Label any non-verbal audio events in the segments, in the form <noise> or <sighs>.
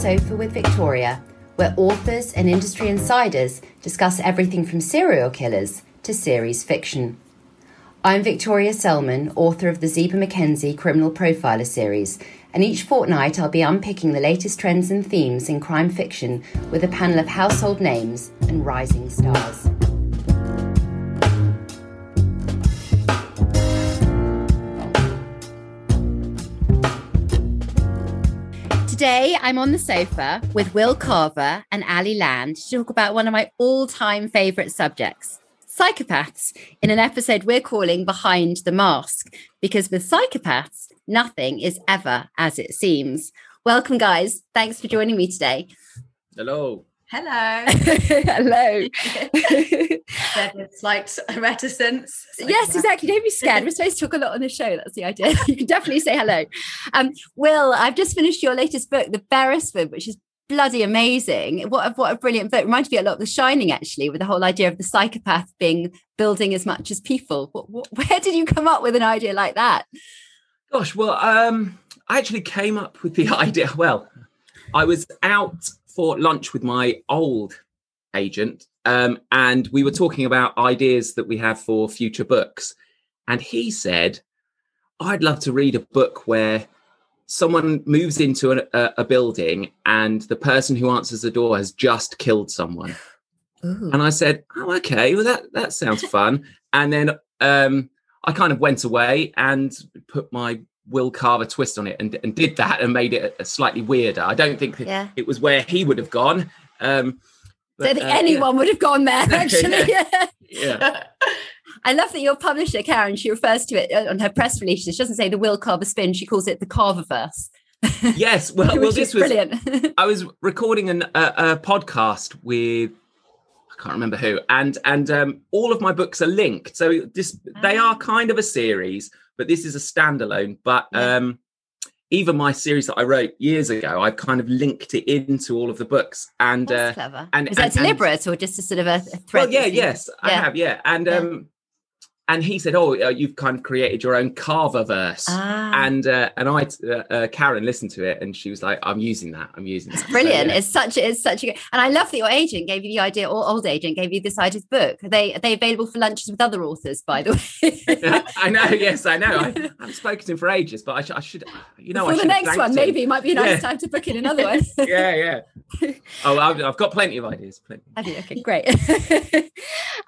Sofa with Victoria, where authors and industry insiders discuss everything from serial killers to series fiction. I'm Victoria Selman, author of the Ziba MacKenzie Criminal Profiler series, and each fortnight I'll be unpicking the latest trends and themes in crime fiction with a panel of household names and rising stars. Today, I'm on the sofa with Will Carver and Ali Land to talk about one of my all time favourite subjects psychopaths in an episode we're calling Behind the Mask. Because with psychopaths, nothing is ever as it seems. Welcome, guys. Thanks for joining me today. Hello. Hello. <laughs> Hello. <laughs> slight reticence. yes, exactly. Don't be scared. We're supposed to talk a lot on the show. That's the idea. <laughs> You can definitely say hello. Um, Will, I've just finished your latest book, The Beresford, which is bloody amazing. What a, what a brilliant book. Reminds me a lot of The Shining, actually, with the whole idea of the psychopath being building as much as people. What, what, where did you come up with an idea like that? Gosh, well, um, I actually came up with the idea. Well, I was out for lunch with my old agent, um, and we were talking about ideas that we have for future books. And he said, I'd love to read a book where someone moves into a, a, a building and the person who answers the door has just killed someone. Ooh. And I said, "Oh, okay. Well, that that sounds fun." and then um, I kind of went away and put my Will Carver twist on it and, and did that and made it a, slightly weirder. I don't think yeah. it was where he would have gone. Um, but, think uh, anyone yeah. would have gone there, <laughs> actually. yeah. <laughs> yeah. I love that your publisher, Karen, she refers to it uh, on her press releases. She doesn't say the Will Carver spin, she calls it the Carververse. yes, well, <laughs> well this was brilliant. I was recording an, a, a podcast with can't remember who, and and um, all of my books are linked. So this they are ah. kind of a series, but this is a standalone. But um, even my series that I wrote years ago, I've kind of linked it into all of the books. And uh, clever. And is that and, deliberate and, or just a sort of a, a thread? Well, yeah, yes, yeah. I have, yeah. And yeah. um, and he said, "Oh, uh, you've kind of created your own Carver verse." Ah. And uh, and I, uh, uh, Karen, listened to it, and she was like, "I'm using that. I'm using that." It's <laughs> brilliant. So, yeah. It's such it's such a good, and I love that your agent gave you the idea, or old agent gave you this idea book. Are they are they available for lunches with other authors? By the way, <laughs> I know. Yes, I know. I, <laughs> have spoken to him for ages, but I, sh- I should, you know, for the next one, him. maybe it might be a nice yeah. time to book in another one. yeah, yeah. Oh, I've, I've, got plenty of ideas. Plenty. Have you? Okay, great.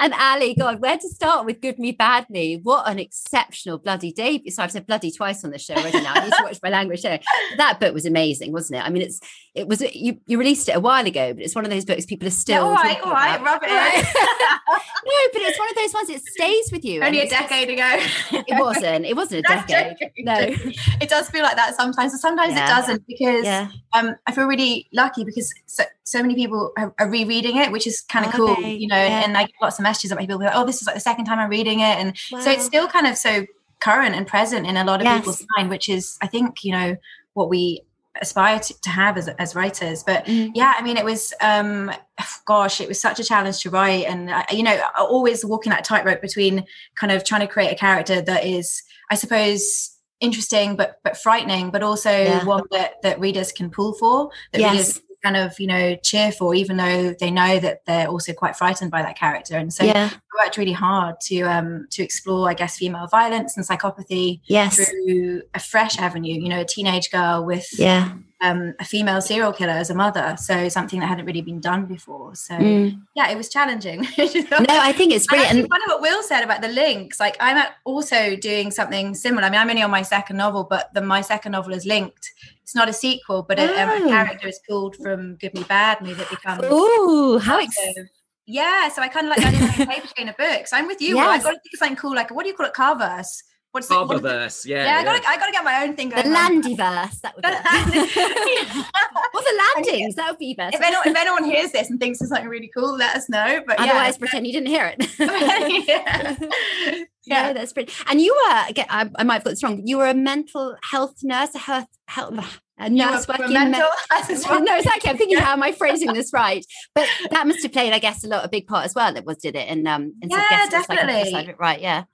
and Ali, God, where to start with Good Me Bad Me? What an exceptional bloody debut. So I've said bloody twice on the show already now. I need to watch my language show. That book was amazing, wasn't it? I mean, it's it was you, you released it a while ago, but it's one of those books people are still. Yeah, all right, all right, rub it. <laughs> no, but it's one of those ones. It stays with you. Only a decade ago. <laughs> it wasn't. It wasn't a decade. No, it does feel like that sometimes. But sometimes yeah. it doesn't because yeah. um, I feel really lucky because so, so many people are, are, rereading it, which is kind of cool, you know. And, and I get lots of messages of people like, "Oh, this is like the second time I'm reading it," and wow. so it's still kind of so current and present in a lot of yes. people's mind, which is, I think, you know, what we aspire to, to have as, as writers. But mm. yeah, I mean, it was, um, <sighs> gosh, it was such a challenge to write. And, uh, you know, always walking that tightrope between kind of trying to create a character that is, I suppose, interesting but but frightening but also yeah. one that that readers can pull for that yes. readers kind of you know cheer for even though they know that they're also quite frightened by that character and so yeah. I worked really hard to um to explore i guess female violence and psychopathy yes. through a fresh avenue you know a teenage girl with yeah um, a female serial killer as a mother so something that hadn't really been done before so mm. yeah it was challenging <laughs> no i think it's brilliant and funny what will said about the links like i'm also doing something similar i mean i'm only on my second novel but the my second novel is linked it's not a sequel, but a, oh. a character is pulled from Good Me Bad Me that becomes. Oh, how exciting! Yeah, so I kind of like I didn't <laughs> paper chain of books. I'm with you. Yes. I got to think of something cool, like what do you call it, Carverse? What's the Carververse? Yeah, yeah. I gotta, I gotta get my own thing going. The Landyverse. That would. Be <laughs> <laughs> What's the landings? That would be best. If anyone, if anyone hears this and thinks it's something really cool, let us know. But otherwise, yeah. pretend you didn't hear it. <laughs> yeah. yeah. No, that's brilliant. And you were, again, I, I, might have got this wrong. You were a mental health nurse, a health, health a nurse working mental me- no exactly i'm thinking how am i phrasing this right but that must have played i guess a lot a big part as well that was did it in um in yeah definitely like, right yeah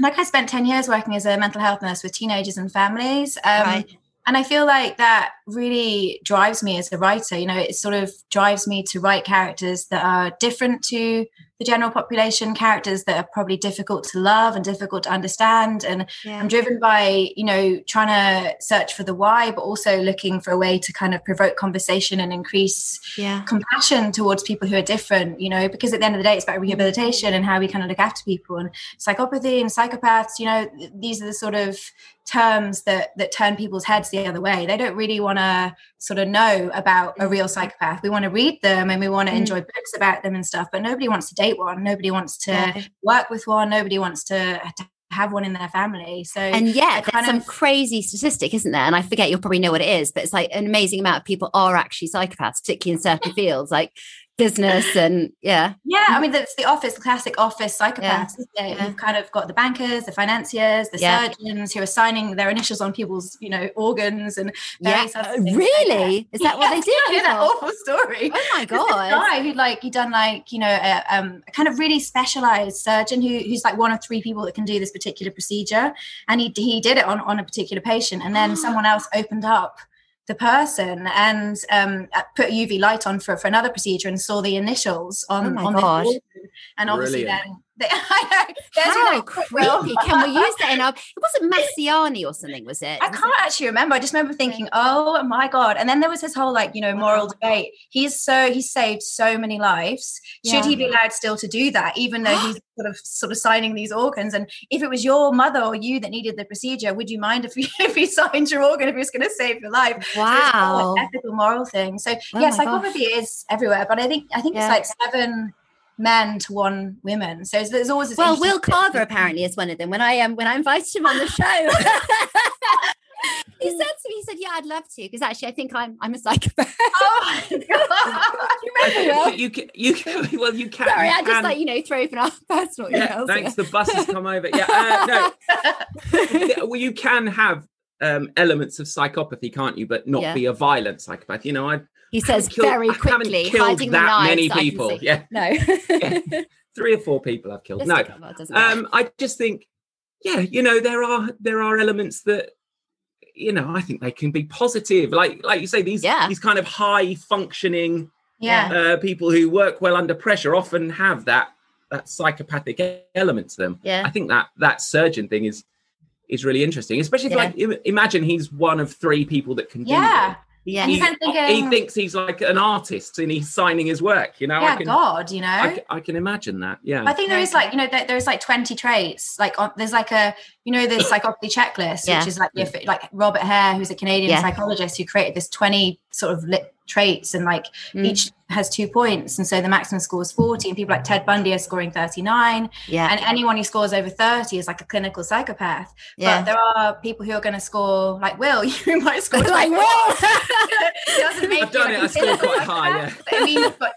like I spent 10 years working as a mental health nurse with teenagers and families. Um, right. and i feel like that really drives me as a writer you know it sort of drives me to write characters that are different to the general population characters that are probably difficult to love and difficult to understand and yeah. i'm driven by you know trying to search for the why but also looking for a way to kind of provoke conversation and increase yeah. compassion towards people who are different you know because at the end of the day it's about rehabilitation and how we kind of look after people and psychopathy and psychopaths you know these are the sort of terms that that turn people's heads the other way they don't really want to sort of know about a real psychopath we want to read them and we want to mm. enjoy books about them and stuff but nobody wants to date one nobody wants to yeah. work with one nobody wants to, to have one in their family. So and yeah, there's some crazy statistic, isn't there? And I forget you'll probably know what it is, but it's like an amazing amount of people are actually psychopaths, particularly in certain <laughs> fields. Like business and yeah. Yeah i mean that's the office the classic office psychopaths yeah. yeah. you've kind of got the bankers the financiers the yeah. surgeons who are signing their initials on people's you know organs and yeah. really? Like is that what they <laughs> did? Yeah, that awful story. Oh my god. guy who like he done like you know a, um, a kind of really specialized surgeon who, who's like one of three people that can do this particular procedure. And he, he did it on on a particular patient. And then <gasps> someone else opened up the person and um, put UV light on for, for another procedure and saw the initials on, oh on the and obviously Brilliant. then <laughs> How creepy! <laughs> Can we use that in our? It wasn't Massiani or something, was it? I was can't it? actually remember. I just remember thinking, "Oh my god!" And then there was this whole like you know moral debate. He's so he saved so many lives. Should he be allowed still to do that, even though he's <gasps> sort of sort of signing these organs? And if it was your mother or you that needed the procedure, would you mind if he <laughs> if signed your organ if he was going to save your life? Wow, so ethical moral thing. So oh yeah, psychopathy is everywhere, but I think I think yeah. it's like seven men to one women. So there's always well, Will Carver apparently is one of them. When I um when I invited him on the show, <laughs> he <laughs> said to me, he said, "Yeah, I'd love to," because actually, I think I'm I'm a psychopath. <laughs> Oh my god! you remember You can, you can, well, you can. Sorry, you I just like you know throw open our personal yeah, emails. Thanks, the bus has come over. Yeah, uh, no. well, you can have um, elements of psychopathy, can't you? But not yeah. be a violent psychopath. You know, I he says killed, very quickly, hiding that knives, many people. Yeah, no, yeah. <laughs> three or four people I've killed. Just no, um, I just think, yeah, you know, there are there are elements that, you know, I think they can be positive. Like like you say, these yeah. these kind of high functioning, yeah, uh, people who work well under pressure often have that that psychopathic element to them. Yeah, I think that that surgeon thing is is really interesting, especially if yeah. like imagine he's one of three people that can yeah. do yeah, he, he, thinks he's like an artist and he's signing his work. You know, yeah, can, God, you know, I, I, can imagine that. Yeah, I think there is like you know there, there's like twenty traits. Like on, there's like a you know the psychopathy checklist, yeah. which is like if, like Robert Hare, who's a Canadian yeah. psychologist who created this twenty sort of lit traits and like mm. each has two points. And so the maximum score is 40 and people like ted bundy are scoring 39 yeah. And anyone who scores over 30 is like a clinical psychopath. Yeah. but there are people who are going to score like will. <laughs> You might score like will. <laughs> Doesn't make i've done it i score quite high yeah. i mean you've got,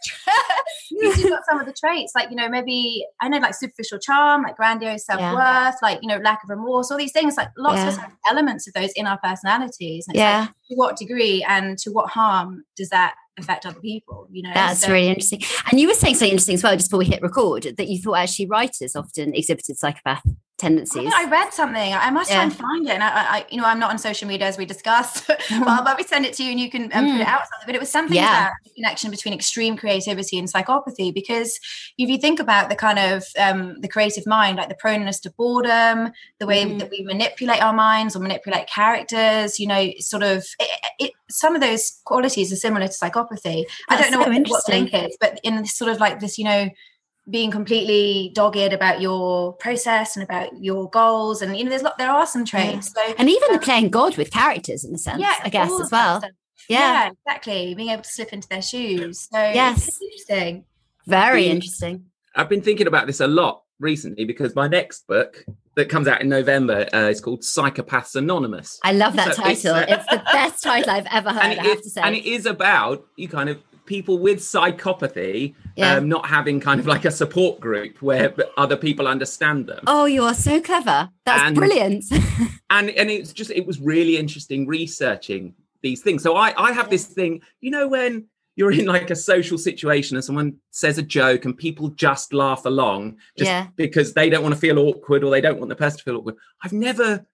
you've got some of the traits. Like you know maybe i know like superficial charm like grandiose self-worth yeah. like you know lack of remorse all these things. Like lots yeah. of elements of those in our personalities. Yeah like, to what degree and to what harm does that affect other people you know that's so, really interesting. And you were saying something interesting as well just before we hit record that you thought actually writers often exhibited psychopath tendencies. I, I read something. I must yeah. try and find it. And I, I, you know, I'm not on social media as we discussed, <laughs> but I'll maybe send it to you and you can um, mm. put it mm. out. But it was something yeah. about the connection between extreme creativity and psychopathy. Because if you think about the kind of um, the creative mind, like the proneness to boredom, the way mm. that we manipulate our minds or manipulate characters, you know, sort of it, it, some of those qualities are similar to psychopathy. That's I don't know so what, what link is, but in this sort of like this, you know, being completely dogged about your process and about your goals and you know there's lot there are some traits yeah. so and even um, playing god with characters in a sense yeah, i guess as well yeah. yeah. exactly being able to slip into their shoes so yes interesting very been, interesting i've been thinking about this a lot recently because my next book that comes out in November uh, is called Psychopaths Anonymous. I love that so title. It's, uh, it's, the best title <laughs> I've ever heard. I have to say, and it is about you kind of people with psychopathy yeah. um, not having kind of like a support group where other people understand them. Oh, you are so clever. That's and, brilliant. <laughs> and and it's just it was really interesting researching these things. So I I have this thing, you know, when you're in like a social situation and someone says a joke and people just laugh along just yeah. because they don't want to feel awkward or they don't want the person to feel awkward. I've never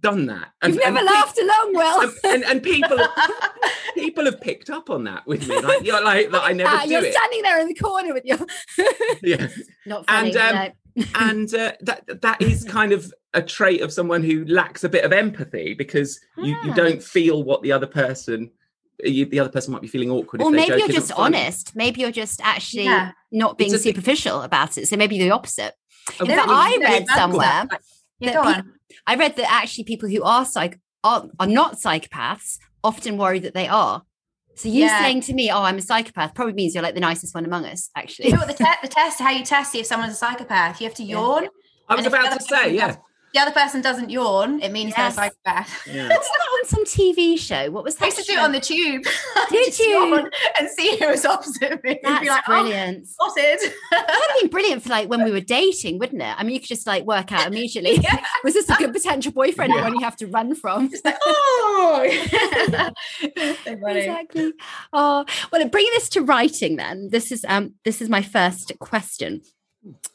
done that. And, You've never laughed along, well. And, and, and, people <laughs> people have picked up on that with me, like you're like that. I <laughs> never do You're it. standing there in the corner with your <laughs> yeah, not funny. And um, no. <laughs> and uh, that that is kind of a trait of someone who lacks a bit of empathy because you, you ah. don't feel what the other person you, the other person might be feeling awkward. Or maybe you're just honest. Maybe you're just actually yeah. not being superficial about it. So maybe the opposite. Okay. In fact, I read somewhere. Yeah, that people, I read that actually people who are psych are, are not psychopaths often worry that they are. So you yeah. saying to me, "Oh, I'm a psychopath," probably means you're like the nicest one among us. Actually, you know what the, te- the test? How you test if someone's a psychopath? You have to yawn. Yeah. I was about to oh say, yeah the other person doesn't yawn, it means yes. they're a psychopath. Yeah. <laughs> that on some TV show? What was that? I used to do it on the tube. <laughs> Did you? And see who was opposite me. That's like, brilliant. Oh, spotted. that would have been brilliant for like when we were <laughs> dating, wouldn't it? I mean, you could just like work out immediately. yeah. Was this a good potential boyfriend yeah. one you have to run from? Just like, oh, exactly. Oh, well, bringing this to writing, then this is um this is my first question.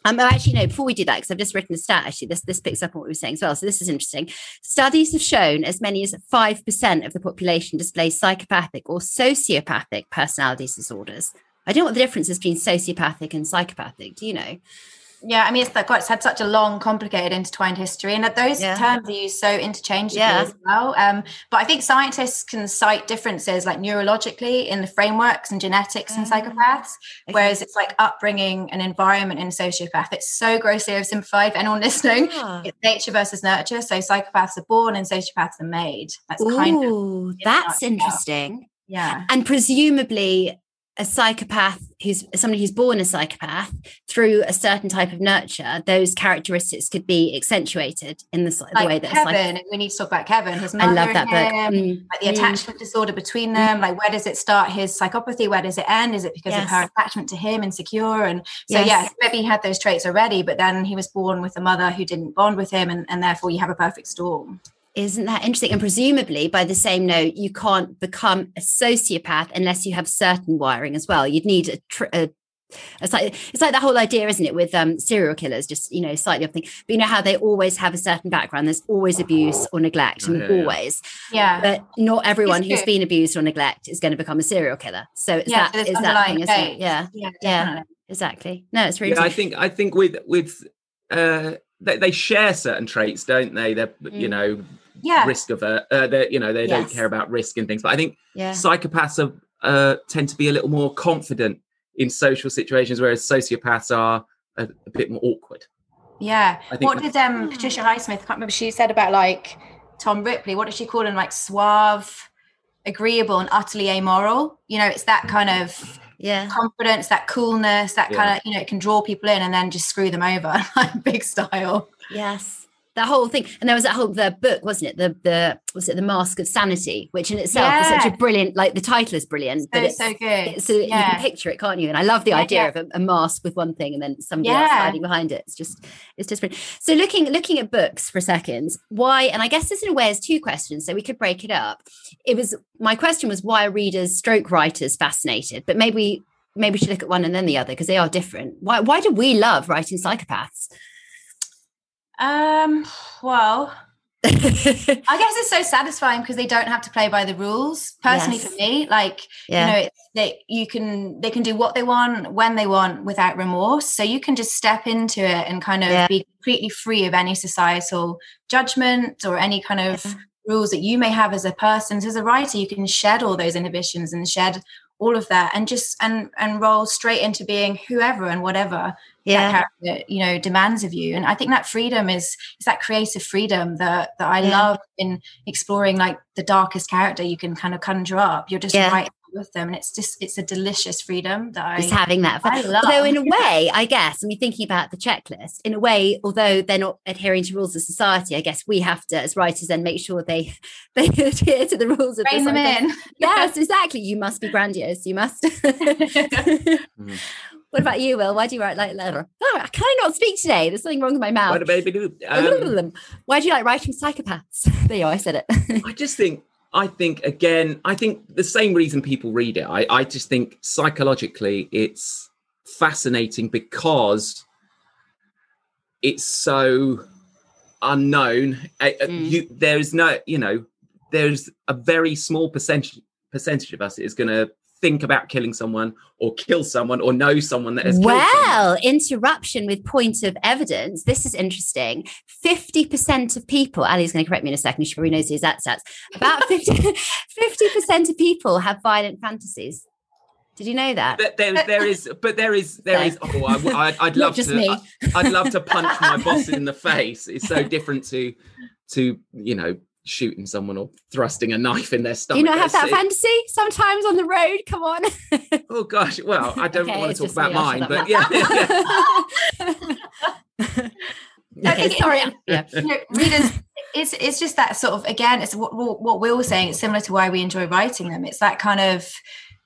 Um, actually, no, before we do that, because I've just written a stat, actually, this, this picks up on what we were saying as well. So this is interesting. Studies have shown as many as 5% of the population displays psychopathic or sociopathic personality disorders. I don't know what the difference is between sociopathic and psychopathic. Do you know? Yeah i mean it's, it's had such a long complicated intertwined history and that those yeah. terms are used so interchangeably yeah. as well um, but i think scientists can cite differences like neurologically in the frameworks and genetics in psychopaths okay. whereas it's like upbringing and environment in sociopath it's so grossly oversimplified for anyone <laughs> listening yeah. it's nature versus nurture so psychopaths are born and sociopaths are made that's Ooh, kind of that's interesting yeah and presumably a psychopath who's somebody who's born a psychopath through a certain type of nurture, those characteristics could be accentuated in the, like the way that Kevin. we need to talk about Kevin. His mother, I love that book. Mm. Like the mm. attachment disorder between them. Mm. Like where does it start? His psychopathy. Where does it end? Is it because yes. of her attachment to him, insecure? And so yes. yeah, maybe he had those traits already, but then he was born with a mother who didn't bond with him, and, and therefore you have a perfect storm. Isn't that interesting? And presumably, by the same note, you can't become a sociopath unless you have certain wiring as well. You'd need a, tr- a it's like it's like that whole idea, isn't it, with um, serial killers? Just you know, slightly off thing. But you know how they always have a certain background. There's always abuse or neglect, and yeah, always. Yeah. But not everyone who's been abused or neglect is going to become a serial killer. So it's yeah, that is that thing, isn't it? Yeah. Yeah. yeah exactly. No, it's really. Yeah, I think I think with with uh, they, they share certain traits, don't they? They're mm. you know yeah. risk of uh, they you know they yes. don't care about risk and things but i think yeah. psychopaths are, uh, tend to be a little more confident in social situations whereas sociopaths are a, a bit more awkward yeah what did um patricia highsmith I can't remember she said about like tom ripley what did she call him like suave agreeable and utterly amoral you know it's that kind of yeah confidence that coolness that yeah. kind of you know it can draw people in and then just screw them over <laughs> like big style yes that whole thing. And there was that whole the book wasn't it? The the was it the mask of sanity which in itself yeah. is such a brilliant like the title is brilliant so, but it's so good. so yeah. you can picture it can't you? And i love the yeah, idea of a, a, mask with one thing and then somebody else hiding behind it. It's just it's just brilliant. so looking looking at books for a second why and i guess this in a way is two questions so we could break it up. It was my question was why are readers stroke writers fascinated? But maybe maybe we should look at one and then the other because they are different. Why why do we love writing psychopaths um, well, <laughs> I guess it's so satisfying because they don't have to play by the rules. Personally, yes. for me, like yeah. you know, they you can they can do what they want when they want without remorse. So you can just step into it and kind of yeah. be completely free of any societal judgment or any kind of yeah. rules that you may have as a person. So as a writer, you can shed all those inhibitions and shed all of that and just and and roll straight into being whoever and whatever yeah. that character you know demands of you and i think that freedom is is that creative freedom that that i yeah. love in exploring like the darkest character you can kind of conjure up you're just yeah. right with them and it's just it's a delicious freedom that just I, having that I love. although in a way I guess I mean thinking about the checklist in a way although they're not adhering to rules of society I guess we have to as writers then make sure they <laughs> they adhere to the rules of Rein them in yes exactly you must be grandiose you must mm. <laughs> <laughs> What about you, Will? Why do you write like letter? Oh, can I not speak today? There's something wrong with my mouth. What baby do? Um, Why do you like writing psychopaths? there you go. I said it. I just think I think again, I think the same reason people read it. I, I just think psychologically it's fascinating because it's so unknown. Mm. You, there is no, you know, there's a very small percentage percentage of us is going to think about killing someone or kill someone or know someone that has well interruption with point of evidence this is interesting 50% of people ali's going to correct me in a second she probably knows these stats about <laughs> 50 percent of people have violent fantasies did you know that? But there, there is, but there is, there is. Oh, I, would <laughs> love to. Me. I, would love to punch my boss in the <laughs> face. It's so different to, to you know, shooting someone or thrusting a knife in their stomach. You not have that fantasy sometimes on the road? Come on. oh gosh. Well, I don't okay, want to talk about mine, but yeah. <laughs> okay, sorry. <laughs> Yeah. You know, readers, it's it's just that sort of again, it's what what we were saying. It's similar to why we enjoy writing them. It's that kind of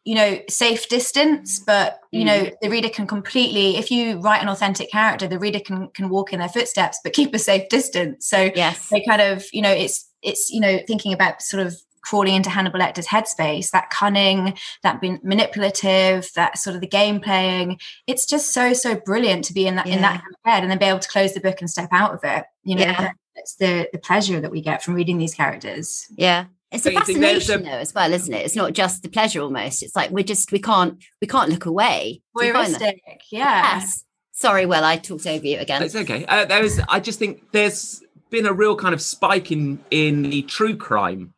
you know safe distance but you mm. know the reader can completely if you write an authentic character the reader can can walk in their footsteps but keep a safe distance so yes they kind of you know it's it's you know thinking about sort of crawling into Hannibal Lecter's headspace, that cunning, that being manipulative, that sort of the game playing. It's just so so brilliant to be in that yeah. in that head and then be able to close the book and step out of it. You know, yeah. that's the the pleasure that we get from reading these characters. Yeah. It's a fascination though as well, isn't it? It's not just the pleasure almost. It's like we're just we can't we can't look away. Voyeuristic, yeah. Yes. Sorry, well, I talked over you again. It's okay. Uh, there is. I just think there's been a real kind of spike in in the true crime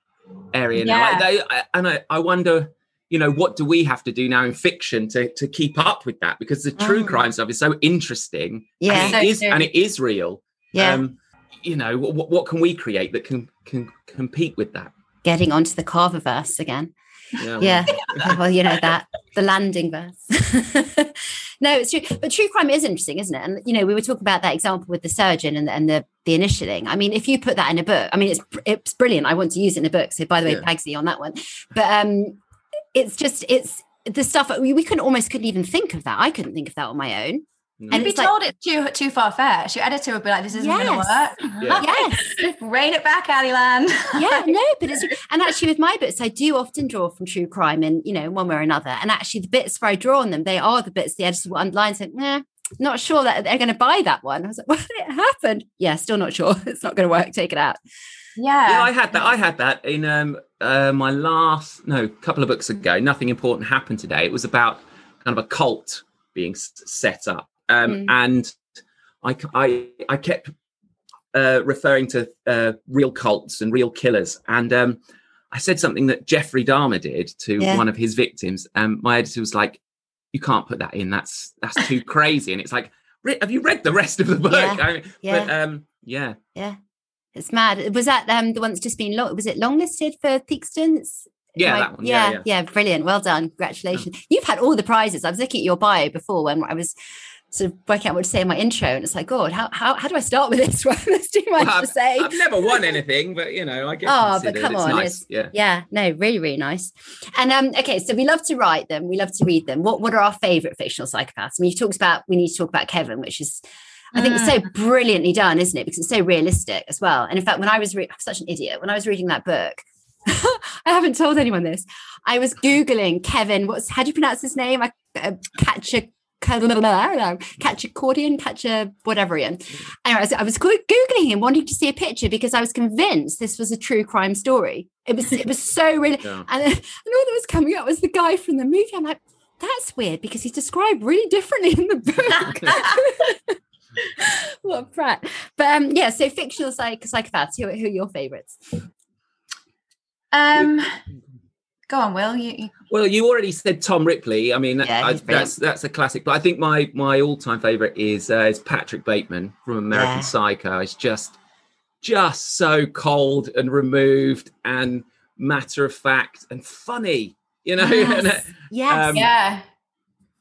area now. Yeah. They, and I, I wonder, you know, what do we have to do now in fiction to to keep up with that? Because the true oh. crime stuff is so interesting. Yeah, and it, so is, and it is real. Yeah. Um, you know, what, what can we create that can can compete with that? Getting onto the carver verse again. Yeah. yeah. <laughs> <laughs> well, you know that the landing verse. <laughs> no, it's true. But true crime is interesting, isn't it? And you know, we were talking about that example with the surgeon and, and the the initialing. I mean, if you put that in a book, I mean, it's it's brilliant. I want to use it in a book. So by the way, yeah. Pagsy on that one. But um, it's just it's the stuff we, we couldn't almost couldn't even think of that. I couldn't think of that on my own. Mm. And be you told it's too too far fetched, your editor would be like, "This isn't yes. going to work." Yeah. <laughs> Yes, rein it back, Ali Land. yeah, <laughs> no, but it's and actually with my bits, I do often draw from true crime, in you know, one way or another. And actually, the bits where I draw on them, they are the bits the editor will underline. Saying, "Nah, not sure that they're going to buy that one." I was like, <laughs> "Well, it happened." Yeah, still not sure. It's not going to work. Take it out. Yeah. yeah, I had that. I had that in um uh, my last no couple of books ago. Nothing important happened today. It was about kind of a cult being set up um, mm. And I, I, I kept uh, referring to uh, real cults and real killers. And um, I said something that Jeffrey Dahmer did to yeah. one of his victims. And my editor was like, "You can't put that in. That's that's too <laughs> crazy." And it's like, have you read the rest of the book? Yeah. <laughs> I mean, yeah. But, um, yeah. Yeah. It's mad. Was that um, the one that's just been long? Was it longlisted for Theakstons? Yeah, I, yeah, yeah, yeah, brilliant. Well done. Congratulations. You've had all the prizes. I was looking at your bio before when I was sort of working out what to say in my intro. And it's like, God, how how, how do I start with this? <laughs> There's too much well, to say. I've never won <laughs> anything, but you know, I get Oh, but come it's on. Nice. It's, yeah. Yeah. No, really, really nice. And um, okay, so we love to write them, we love to read them. What what are our favorite fictional psychopaths? I mean, you talked about we need to talk about Kevin, which is I think mm. it's so mm. brilliantly done, isn't it? Because it's so realistic as well. And in fact, when I was re- such an idiot, when I was reading that book, <laughs> I haven't told anyone this. I was googling Kevin. What's how do you pronounce his name? I uh, catch a I don't know, catch a accordion, catch a whatever in. Anyway, I was googling him, wanting to see a picture because I was convinced this was a true crime story. It was, it was so really, <laughs> yeah. and, and all that was coming up was the guy from the movie. I'm like, that's weird because he's described really differently in the book. <laughs> <laughs> what a brat! But um, yeah, so fictional psych- psychopaths. Who, who are your favourites? Um, Go on, Will. You, you... Well, you already said Tom Ripley. I mean, yeah, I, that's that's a classic. But I think my my all time favorite is uh, is Patrick Bateman from American yeah. Psycho. It's just just so cold and removed and matter of fact and funny. You know. <laughs> Yes. yes. Um, yeah.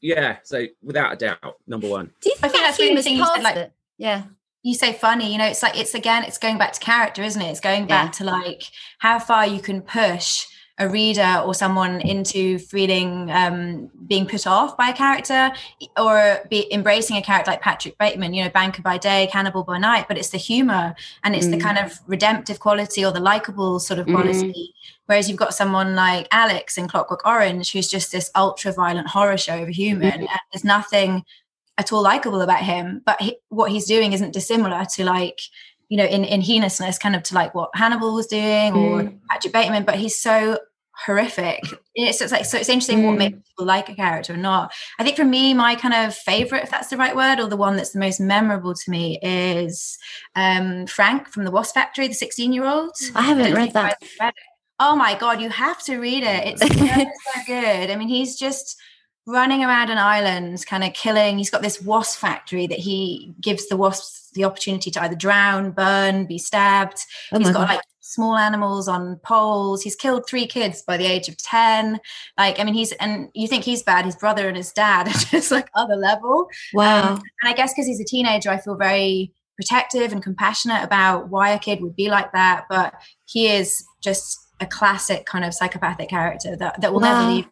Yeah. So without a doubt, number one. Do you think I think that's really thing you said, like, yeah you say funny you know it's like it's again it's going back to character isn't it it's going back yeah. to like how far you can push a reader or someone into feeling um, being put off by a character or be embracing a character like Patrick Bateman, you know, banker by day, cannibal by night, but it's the humor and it's mm. the kind of redemptive quality or the likable sort of quality. Mm. Whereas you've got someone like Alex in Clockwork Orange, who's just this ultra violent horror show of a human. Mm. And there's nothing at all likable about him, but he, what he's doing isn't dissimilar to like you know, in, in heinousness, kind of to like what Hannibal was doing or mm. Patrick Bateman, but he's so horrific. It's, it's like so it's interesting mm. what makes people like a character or not. I think for me, my kind of favorite, if that's the right word, or the one that's the most memorable to me is um, Frank from the Wasp Factory, the 16 year old. I haven't read that. Read oh my god, you have to read it. It's so, so good. I mean, he's just running around an island, kind of killing. He's got this wasp factory that he gives the wasps the opportunity to either drown, burn, be stabbed. Oh he's got God. like small animals on poles. He's killed three kids by the age of 10. Like, I mean, he's, and you think he's bad, his brother and his dad are <laughs> just like other level. Wow. Um, and I guess because he's a teenager, I feel very protective and compassionate about why a kid would be like that. But he is just a classic kind of psychopathic character that, that will wow. never leave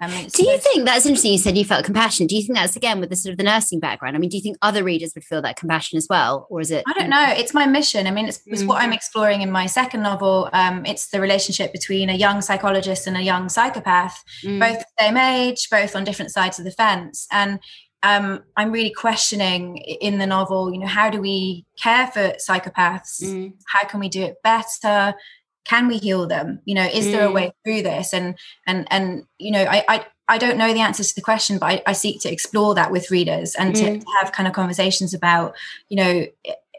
I mean, do you think that's interesting? You said you felt compassion. Do you think that's again with the sort of the nursing background? I mean, do you think other readers would feel that compassion as well, or is it? I don't know. It's my mission. I mean, it's, it's mm. what I'm exploring in my second novel. Um, it's the relationship between a young psychologist and a young psychopath, mm. both the same age, both on different sides of the fence, and um, I'm really questioning in the novel. You know, how do we care for psychopaths? Mm. How can we do it better? Can we heal them you know is mm. there a way mm. through this and and and you know I, I I don't know the answers to the question, but I, I seek to explore that with readers and mm. to, to, have kind of conversations about, you know,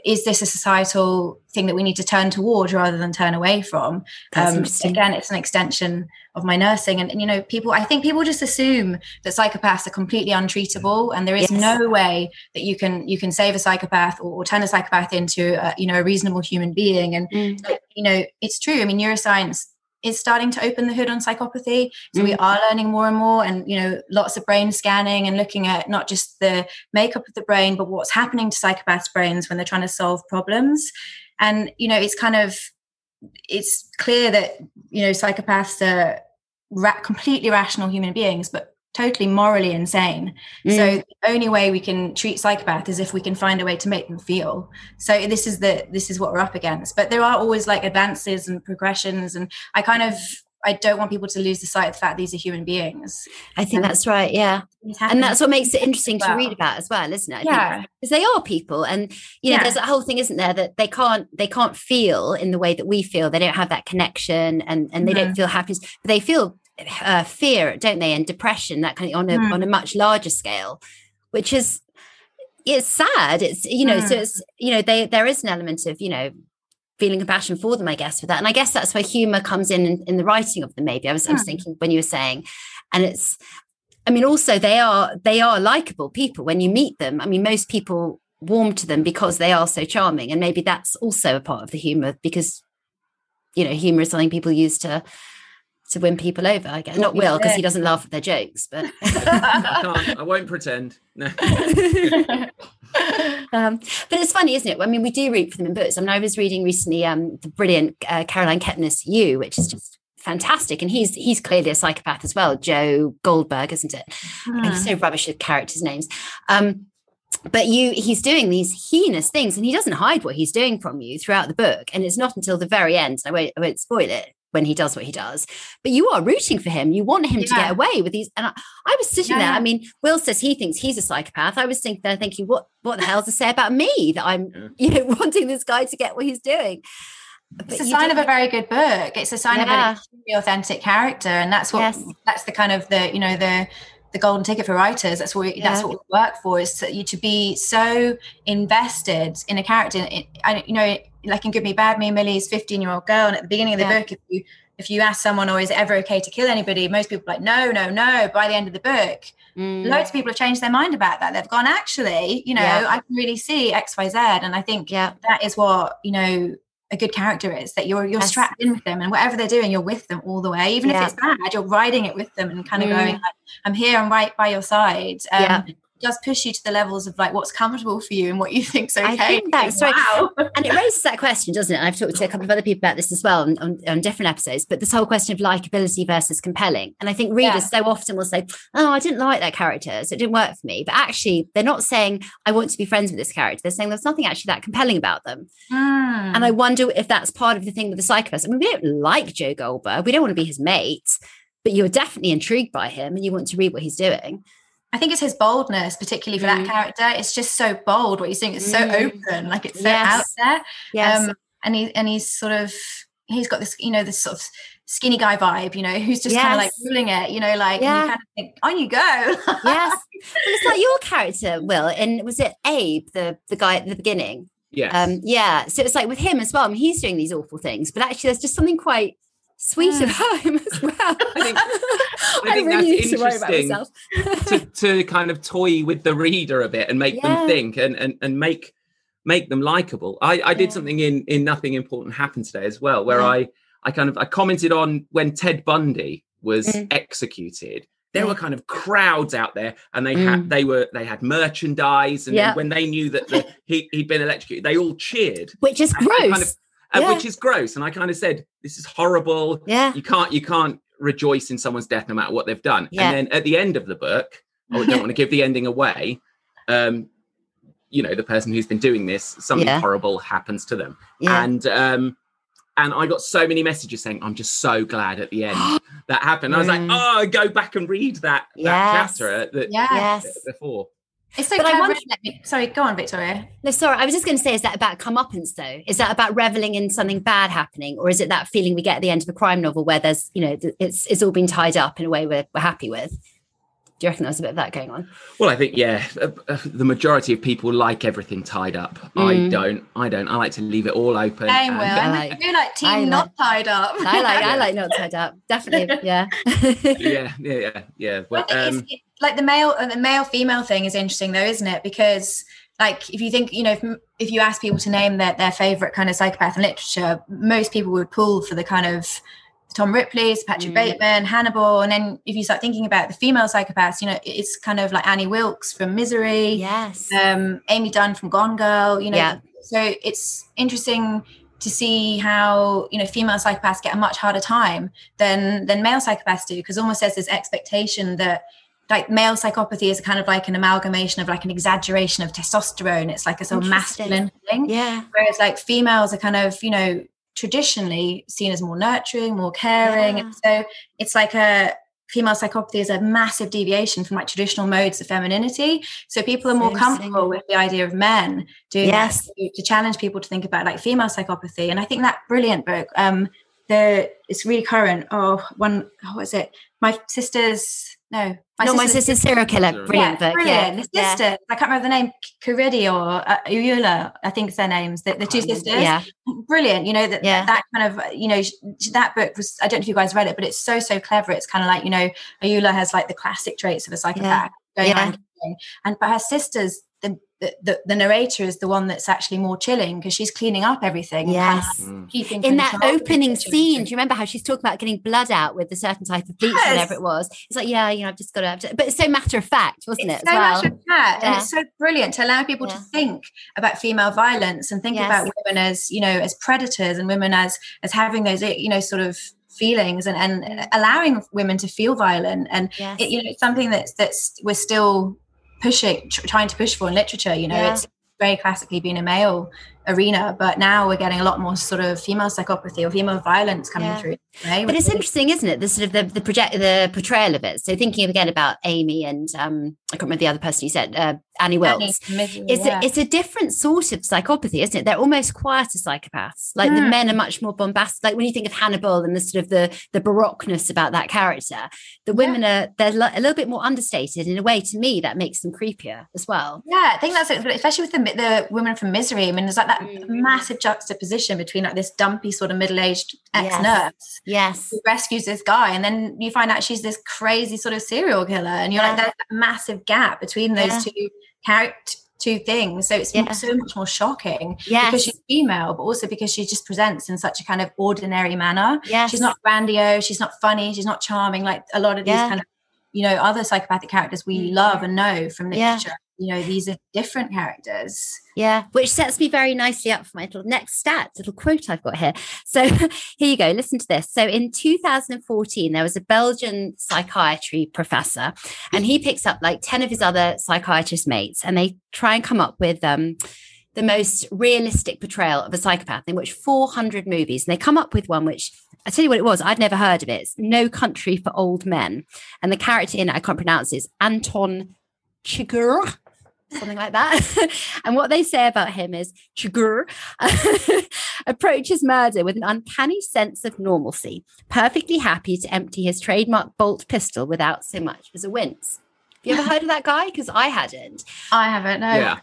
is this a societal thing that we need to turn towards rather than turn away from? Um, again, it's an extension of my nursing, and, and, you know, people. I think people just assume that psychopaths are completely untreatable, and there is yes. no way that you can you can save a psychopath or, or turn a psychopath into a, you know a reasonable human being. And mm. you know, it's true. I mean, neuroscience is starting to open the hood on psychopathy. So mm. we are learning more and more, and you know, lots of brain scanning and looking at not just the makeup of the brain, but what's happening to psychopaths' brains when they're trying to solve problems. And you know, it's kind of it's clear that you know psychopaths are ra- completely rational human beings, but totally morally insane. Mm. So the only way we can treat psychopath is if we can find a way to make them feel. So this is the this is what we're up against. But there are always like advances and progressions, and I kind of I don't want people to lose the sight of the fact these are human beings. I think that's right. Yeah. And that's what makes it interesting well. to read about as well, isn't it? I yeah. Because they are people. And you know, yeah. there's a whole thing, isn't there, that they can't they can't feel in the way that we feel. They don't have that connection and, and they mm-hmm. don't feel happiness, but they feel uh, fear, don't they, and depression, that kind of on a mm. on a much larger scale, which is it's sad. It's you know, mm. so it's you know, they there is an element of you know feeling compassion for them, I guess, for that, and I guess that's where humor comes in in, in the writing of them. Maybe I was, mm. I was hmm. thinking when you were saying, and it's, I mean, also they are they are likable people when you meet them. I mean, most people warm to them because they are so charming, and maybe that's also a part of the humor because you know humor is something people use to to win people over. I guess not Will because he doesn't laugh at their jokes, but <laughs> I can't. I won't pretend. No. <laughs> um, but it's funny, isn't it? I mean, we do read for them in books. I mean, I was reading recently um, the brilliant uh, Caroline Kepnes' You, which is just fantastic, and he's he's clearly a psychopath as well. Joe Goldberg, isn't it? He's so rubbish with characters' names. Um, but you he's doing these heinous things and he doesn't hide what he's doing from you throughout the book and it's not until the very end I won't, I won't spoil it when he does what he does. But you are rooting for him. You want him yeah. to get away with these. And I, I was sitting yeah. there. I mean, Will says he thinks he's a psychopath. I was thinking there thinking, what what the hell's to say about me that I'm, yeah. <laughs> you know, wanting this guy to get what he's doing. But it's a sign of a very good book. It's a sign of an authentic character, and that's what yes. that's the kind of the you know the the golden ticket for writers. That's what we, yeah. that's what we work for is to, you to be so invested in a character. I, you know, like in Good Me Bad Me, Millie's 15 year old girl. And at the beginning of the yeah. book, if you if you ask someone, or oh, is it ever okay to kill anybody? Most people are like, no, no, no. By the end of the book, mm. loads of people have changed their mind about that. They've gone, actually, you know, yeah. I can really see X, Y, Z. And I think yeah. that is what, you know, a good character is that you're you're yes. strapped in with them and whatever they're doing, you're with them all the way. Even yeah. if it's bad, you're riding it with them and kind of mm. going, like, I'm here, I'm right by your side. Um, yeah does push you to the levels of like what's comfortable for you and what you think's okay. I think that's right. Wow. and it raises that question, doesn't it? And I've talked to a couple of other people about this as well on, on, on different episodes, but this whole question of likability versus compelling. And I think readers yeah. so often will say, Oh, I didn't like that character, so it didn't work for me. But actually, they're not saying, I want to be friends with this character. They're saying there's nothing actually that compelling about them. Mm. And I wonder if that's part of the thing with the psychopaths. I mean, we don't like Joe Goldberg, we don't want to be his mate, but you're definitely intrigued by him and you want to read what he's doing. I think it's his boldness, particularly for mm. that character. It's just so bold. What he's saying is so mm. open, like it's so yes. out there. Yes. Um, and he and he's sort of he's got this, you know, this sort of skinny guy vibe, you know, who's just yes. kind of like ruling it, you know, like yeah. you kind of think, on you go. <laughs> yes. Well, it's like your character, Will, and was it Abe, the the guy at the beginning? Yeah. Um, yeah. So it's like with him as well. I mean, he's doing these awful things, but actually there's just something quite sweet mm. about him as well. <laughs> I think, I think I really that's interesting to, to, kind of toy with the reader a bit and make yeah. them think and, and, and make make them likable. I, I did yeah. something in in Nothing Important Happened today as well, where yeah. I I kind of I commented on when Ted Bundy was mm. executed. There were kind of crowds out there, and they mm. had they were they had merchandise, and when they knew that the, he he'd been electrocuted, they all cheered, which is gross. Kind of, uh, yeah. which is gross. And I kind of said, "This is horrible. Yeah, you can't you can't rejoice in someone's death no matter what they've done." Yeah. And then at the end of the book, <laughs> I don't want to give the ending away. Um, you know, the person who's been doing this, something yeah. horrible happens to them, yeah. and um, and I got so many messages saying, "I'm just so glad at the end <gasps> that happened." Mm. I was like. "Oh, go back and read that that chapter that, yes. before." It's so but I want, sorry, go on, Victoria. No, sorry. I was just going to say, is that about comeuppance though? Is that about reveling in something bad happening, or is it that feeling we get at the end of a crime novel where there's, you know, it's it's all been tied up in a way we're, we're happy with? Do you reckon there's a bit of that going on? Well, I think yeah, uh, uh, the majority of people like everything tied up. Mm. I don't. I don't. I like to leave it all open. I will. I like, you like team like, not tied up. I like. I <laughs> like not tied up. Definitely. Yeah. <laughs> yeah. Yeah. Yeah. Yeah. But um, like the male and uh, the male female thing is interesting though, isn't it? Because like if you think you know if, if you ask people to name their, their favorite kind of psychopath in literature most people would pull for the kind of Tom Ripley's, Patrick mm. Bateman, Hannibal, and then if you start thinking about the female psychopaths, you know, it's kind of like Annie Wilkes from Misery, yes, um, Amy Dunne from Gone Girl, you know. Yeah. So it's interesting to see how you know female psychopaths get a much harder time than than male psychopaths do, because almost there's this expectation that like male psychopathy is kind of like an amalgamation of like an exaggeration of testosterone. It's like a sort of masculine thing. Yeah. Whereas like females are kind of, you know, traditionally seen as more nurturing, more caring. Yeah. So it's like a female psychopathy is a massive deviation from like traditional modes of femininity. So people are more comfortable with the idea of men doing yes. to, to, challenge people to think about like female psychopathy. And I think that brilliant book, um, the it's really current. Oh, one, what was it? My sister's no, my Not my sister's serial killer. Brilliant yeah, book. Brilliant. Yeah. The sister, yeah. I can't remember the name, Korede or uh, Ayoola, I think it's their names, the, the two sisters. Yeah. Brilliant. You know, that, yeah. that kind of, you know, that book was, I don't know if you guys read it, but it's so, so clever. It's kind of like, you know, Ayoola has like the classic traits of a psychopath. Yeah. yeah. And but her sisters, the the, the, narrator is the one that's actually more chilling because she's cleaning up everything. Yes. Kind of mm. keeping in that opening scene, do you remember how she's talking about getting blood out with a certain type of bleach, yes. whatever it was? It's like, yeah, you know, I've just got to, but it's so matter of fact, wasn't it's it? So well? matter of fact, yeah. and it's so brilliant to allow people yeah. to think about female violence and think yes. about women as, you know, as predators and women as as having those, eh, you know, sort of feelings and, and allowing women to feel violent and yes. it, you know it's something that's that's we're still pushing trying to push for in literature you know yeah. it's very classically been a male arena but now we're getting a lot more sort of female psychopathy or female violence coming yeah. through right? but it's interesting isn't it the sort of the, the project the portrayal of it so thinking again about amy and um i can't remember the other person you said uh, Annie Wilkes. It's, yeah. a, it's a different sort of psychopathy, isn't it? They're almost quieter psychopaths. Like mm. the men are much more bombastic. Like when you think of Hannibal and the sort of the the baroqueness about that character, the women yeah. are they're a little bit more understated in a way. To me, that makes them creepier as well. Yeah, I think that's it. Especially with the the women from Misery. I mean, there's like that mm. massive juxtaposition between like this dumpy sort of middle aged ex nurse, yes. who rescues this guy, and then you find out she's this crazy sort of serial killer, and you're yeah. like, there's a massive gap between those two character two things. So it's yeah. so much more shocking yes. because she's female, but also because she just presents in such a kind of ordinary manner. Yes. She's not grandiose, she's not funny, she's not charming like a lot of these yeah. kind of, you know, other psychopathic characters we mm-hmm. love and know from literature. Yeah you know these are different characters yeah which sets me very nicely up for my little next stat little quote i've got here so <laughs> here you go listen to this so in 2014 there was a belgian psychiatry professor and he picks up like 10 of his other psychiatrist mates and they try and come up with um the most realistic portrayal of a psychopath in which 400 movies and they come up with one which I tell you what it was. I'd never heard of it. It's No Country for Old Men, and the character in it I can't pronounce is Anton Chigurh something like that. <laughs> and what they say about him is Chigurh <laughs> approaches murder with an uncanny sense of normalcy, perfectly happy to empty his trademark bolt pistol without so much as a wince. Have you ever heard of that guy? Because I hadn't. I haven't. No. Yeah.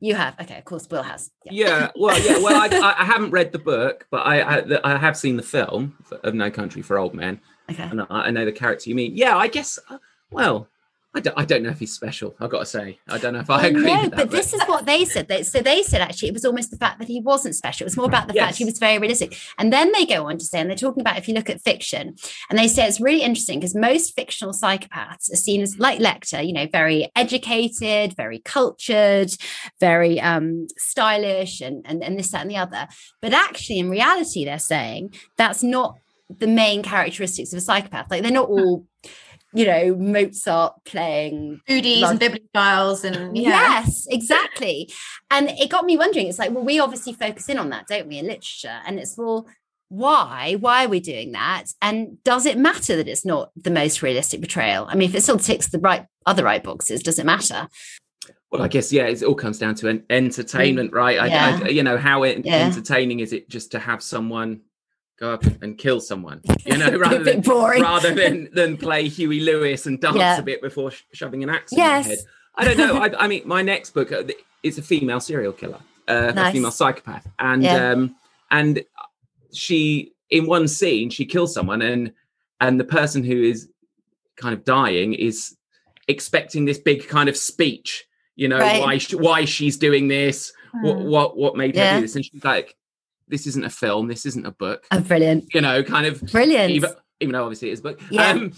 You have. Okay, of course, Will has. Yeah. yeah well, yeah. Well, I, I, haven't read the book, but I, I, I have seen the film of No Country for Old Men. Okay. And I, I know the character you mean. Yeah, I guess. Uh, well, I don't, I don't know if he's special. I've got to say, I don't know if I <laughs> agree. No, but this is what they said. They, so they said actually it was almost the fact that he wasn't special. It was more about the yes. fact he was very realistic. And then they go on to say, and they're talking about if you look at fiction, and they say it's really interesting because most fictional psychopaths are seen as like Lecter, you know, very educated, very cultured, very um, stylish, and, and and this that and the other. But actually, in reality, they're saying that's not the main characteristics of a psychopath. Like they're not all you know, Mozart playing foodies and bibliophiles and yeah. yes, exactly. and it got me wondering. It's like, well, we obviously focus in on that, don't we, in literature? And it's well, why? Why are we doing that? And does it matter that it's not the most realistic portrayal? I mean, if it still ticks the right other right boxes, does it matter? Well, I guess yeah, it all comes down to an entertainment, mm. right? Yeah. I, I, you know, how it, yeah. entertaining is it just to have someone go up and kill someone, you <laughs> know, rather than rather than than play Huey Lewis and dance yeah. a bit before sh- shoving an axe yes. in your head. I don't know. <laughs> I, I, mean, my next book uh, is a female serial killer, uh, nice. a female psychopath, and yeah. um, and she in one scene she kills someone, and and the person who is kind of dying is expecting this big kind of speech, you know, right. why she, why she's doing this, what hmm. what what made yeah. her do this, and she's like, this isn't a film, this isn't a book. Oh, brilliant. You know, kind of brilliant. Even, even though obviously it is a book. Yeah. Um,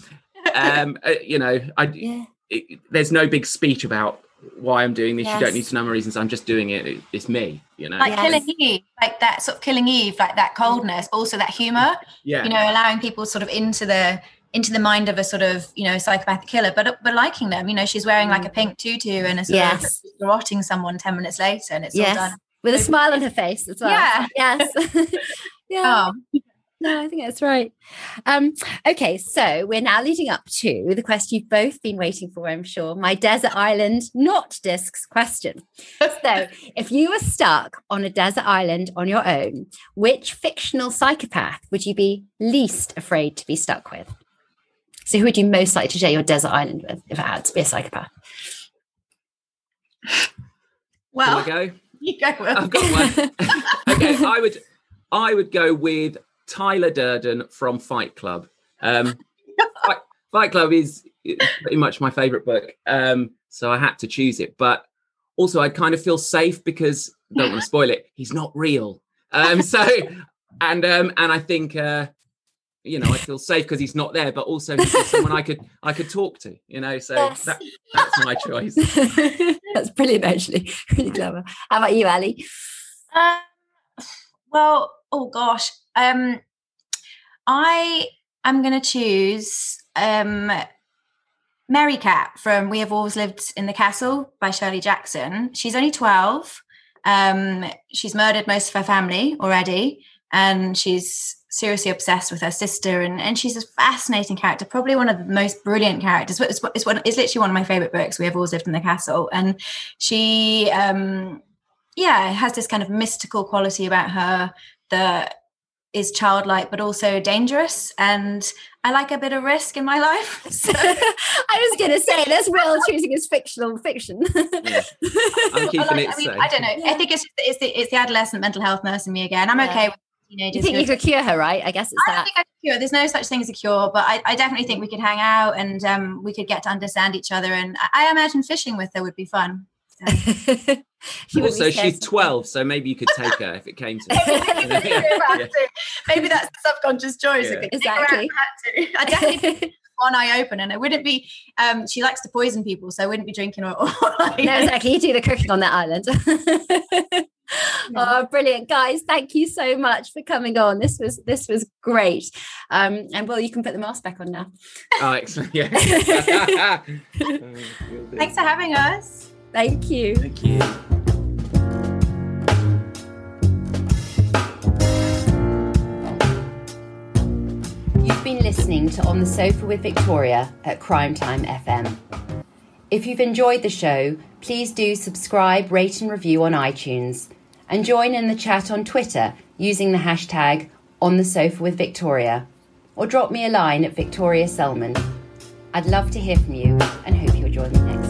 um, uh, you know, I yeah. it, there's no big speech about why I'm doing this. Yes. You don't need to know my reasons. I'm just doing it. it it's me, you know. Like yes. killing Eve, like that sort of killing Eve, like that coldness, but also that humor. Yeah. You know, allowing people sort of into the into the mind of a sort of you know psychopathic killer, but but liking them. You know, she's wearing like a pink tutu and a sort yes. of garroting someone ten minutes later, and it's yes. all done with a smile on her face as well. Yeah. <laughs> Yes. <laughs> yeah. Oh. No, I think that's right. Um, okay, so we're now leading up to the question you've both been waiting for, I'm sure. My desert island, not discs question. so, <laughs> if you were stuck on a desert island on your own, which fictional psychopath would you be least afraid to be stuck with? So, who would you most like to share your desert island with if it had to be a psychopath? Well, go? You go. I've got one. <laughs> okay, I would I would go with Tyler Durden from Fight Club. Um, <laughs> Fight, Fight, Club is pretty much my favorite book, um, so I had to choose it. But also, I kind of feel safe because don't want to <laughs> spoil it. He's not real, um, so and um, and I think uh, you know I feel safe because he's not there, but also he's someone I could I could talk to. You know, so yes. that, that's my choice. <laughs> that's brilliant, actually, really clever. How about you, Ali? Um, well, oh gosh, um, I am going to choose um, Merricat from We Have Always Lived in the Castle by Shirley Jackson. She's only 12. Um, she's murdered most of her family already, and she's seriously obsessed with her sister. And, and she's a fascinating character, probably one of the most brilliant characters. It's, it's, one, it's literally one of my favorite books. We Have Always Lived in the Castle. And she, um, yeah, has this kind of mystical quality about her that is childlike but also dangerous and i like a bit of risk in my life <laughs> so. <laughs> i was going to say there's will choosing his fictional fiction yeah. i'm <laughs> keeping like, it I, mean, I don't know yeah. i think it's, it's, the, it's the adolescent mental health nurse in me again i'm yeah. okay with teenagers you think you could cure her right i guess it's that. I that think I could cure. there's no such thing as a cure but I, I definitely think we could hang out and um, we could get to understand each other and I, I imagine fishing with her would be fun <laughs> she also, she's 12, so maybe you could take her if it came to <laughs> it. yeah. Maybe that's the subconscious choice. Yeah. Exactly. <laughs> I definitely one eye open, and it wouldn't be. Um, she likes to poison people, so I wouldn't be drinking or. or like, no, exactly. You do the cooking on that island. <laughs> oh brilliant. Guys thank you so much for coming on. This was this was great. Um and well you can put the mask back on now. <laughs> Oh excellent. Yeah. <laughs> Thanks for having us. Thank you. Thank you. You've been listening to On the Sofa with Victoria at Crime Time FM. If you've enjoyed the show, please do subscribe, rate, and review on iTunes. And join in the chat on Twitter using the hashtag on the sofa with Victoria. Or drop me a line at Victoria Selman. I'd love to hear from you and hope you'll join me next.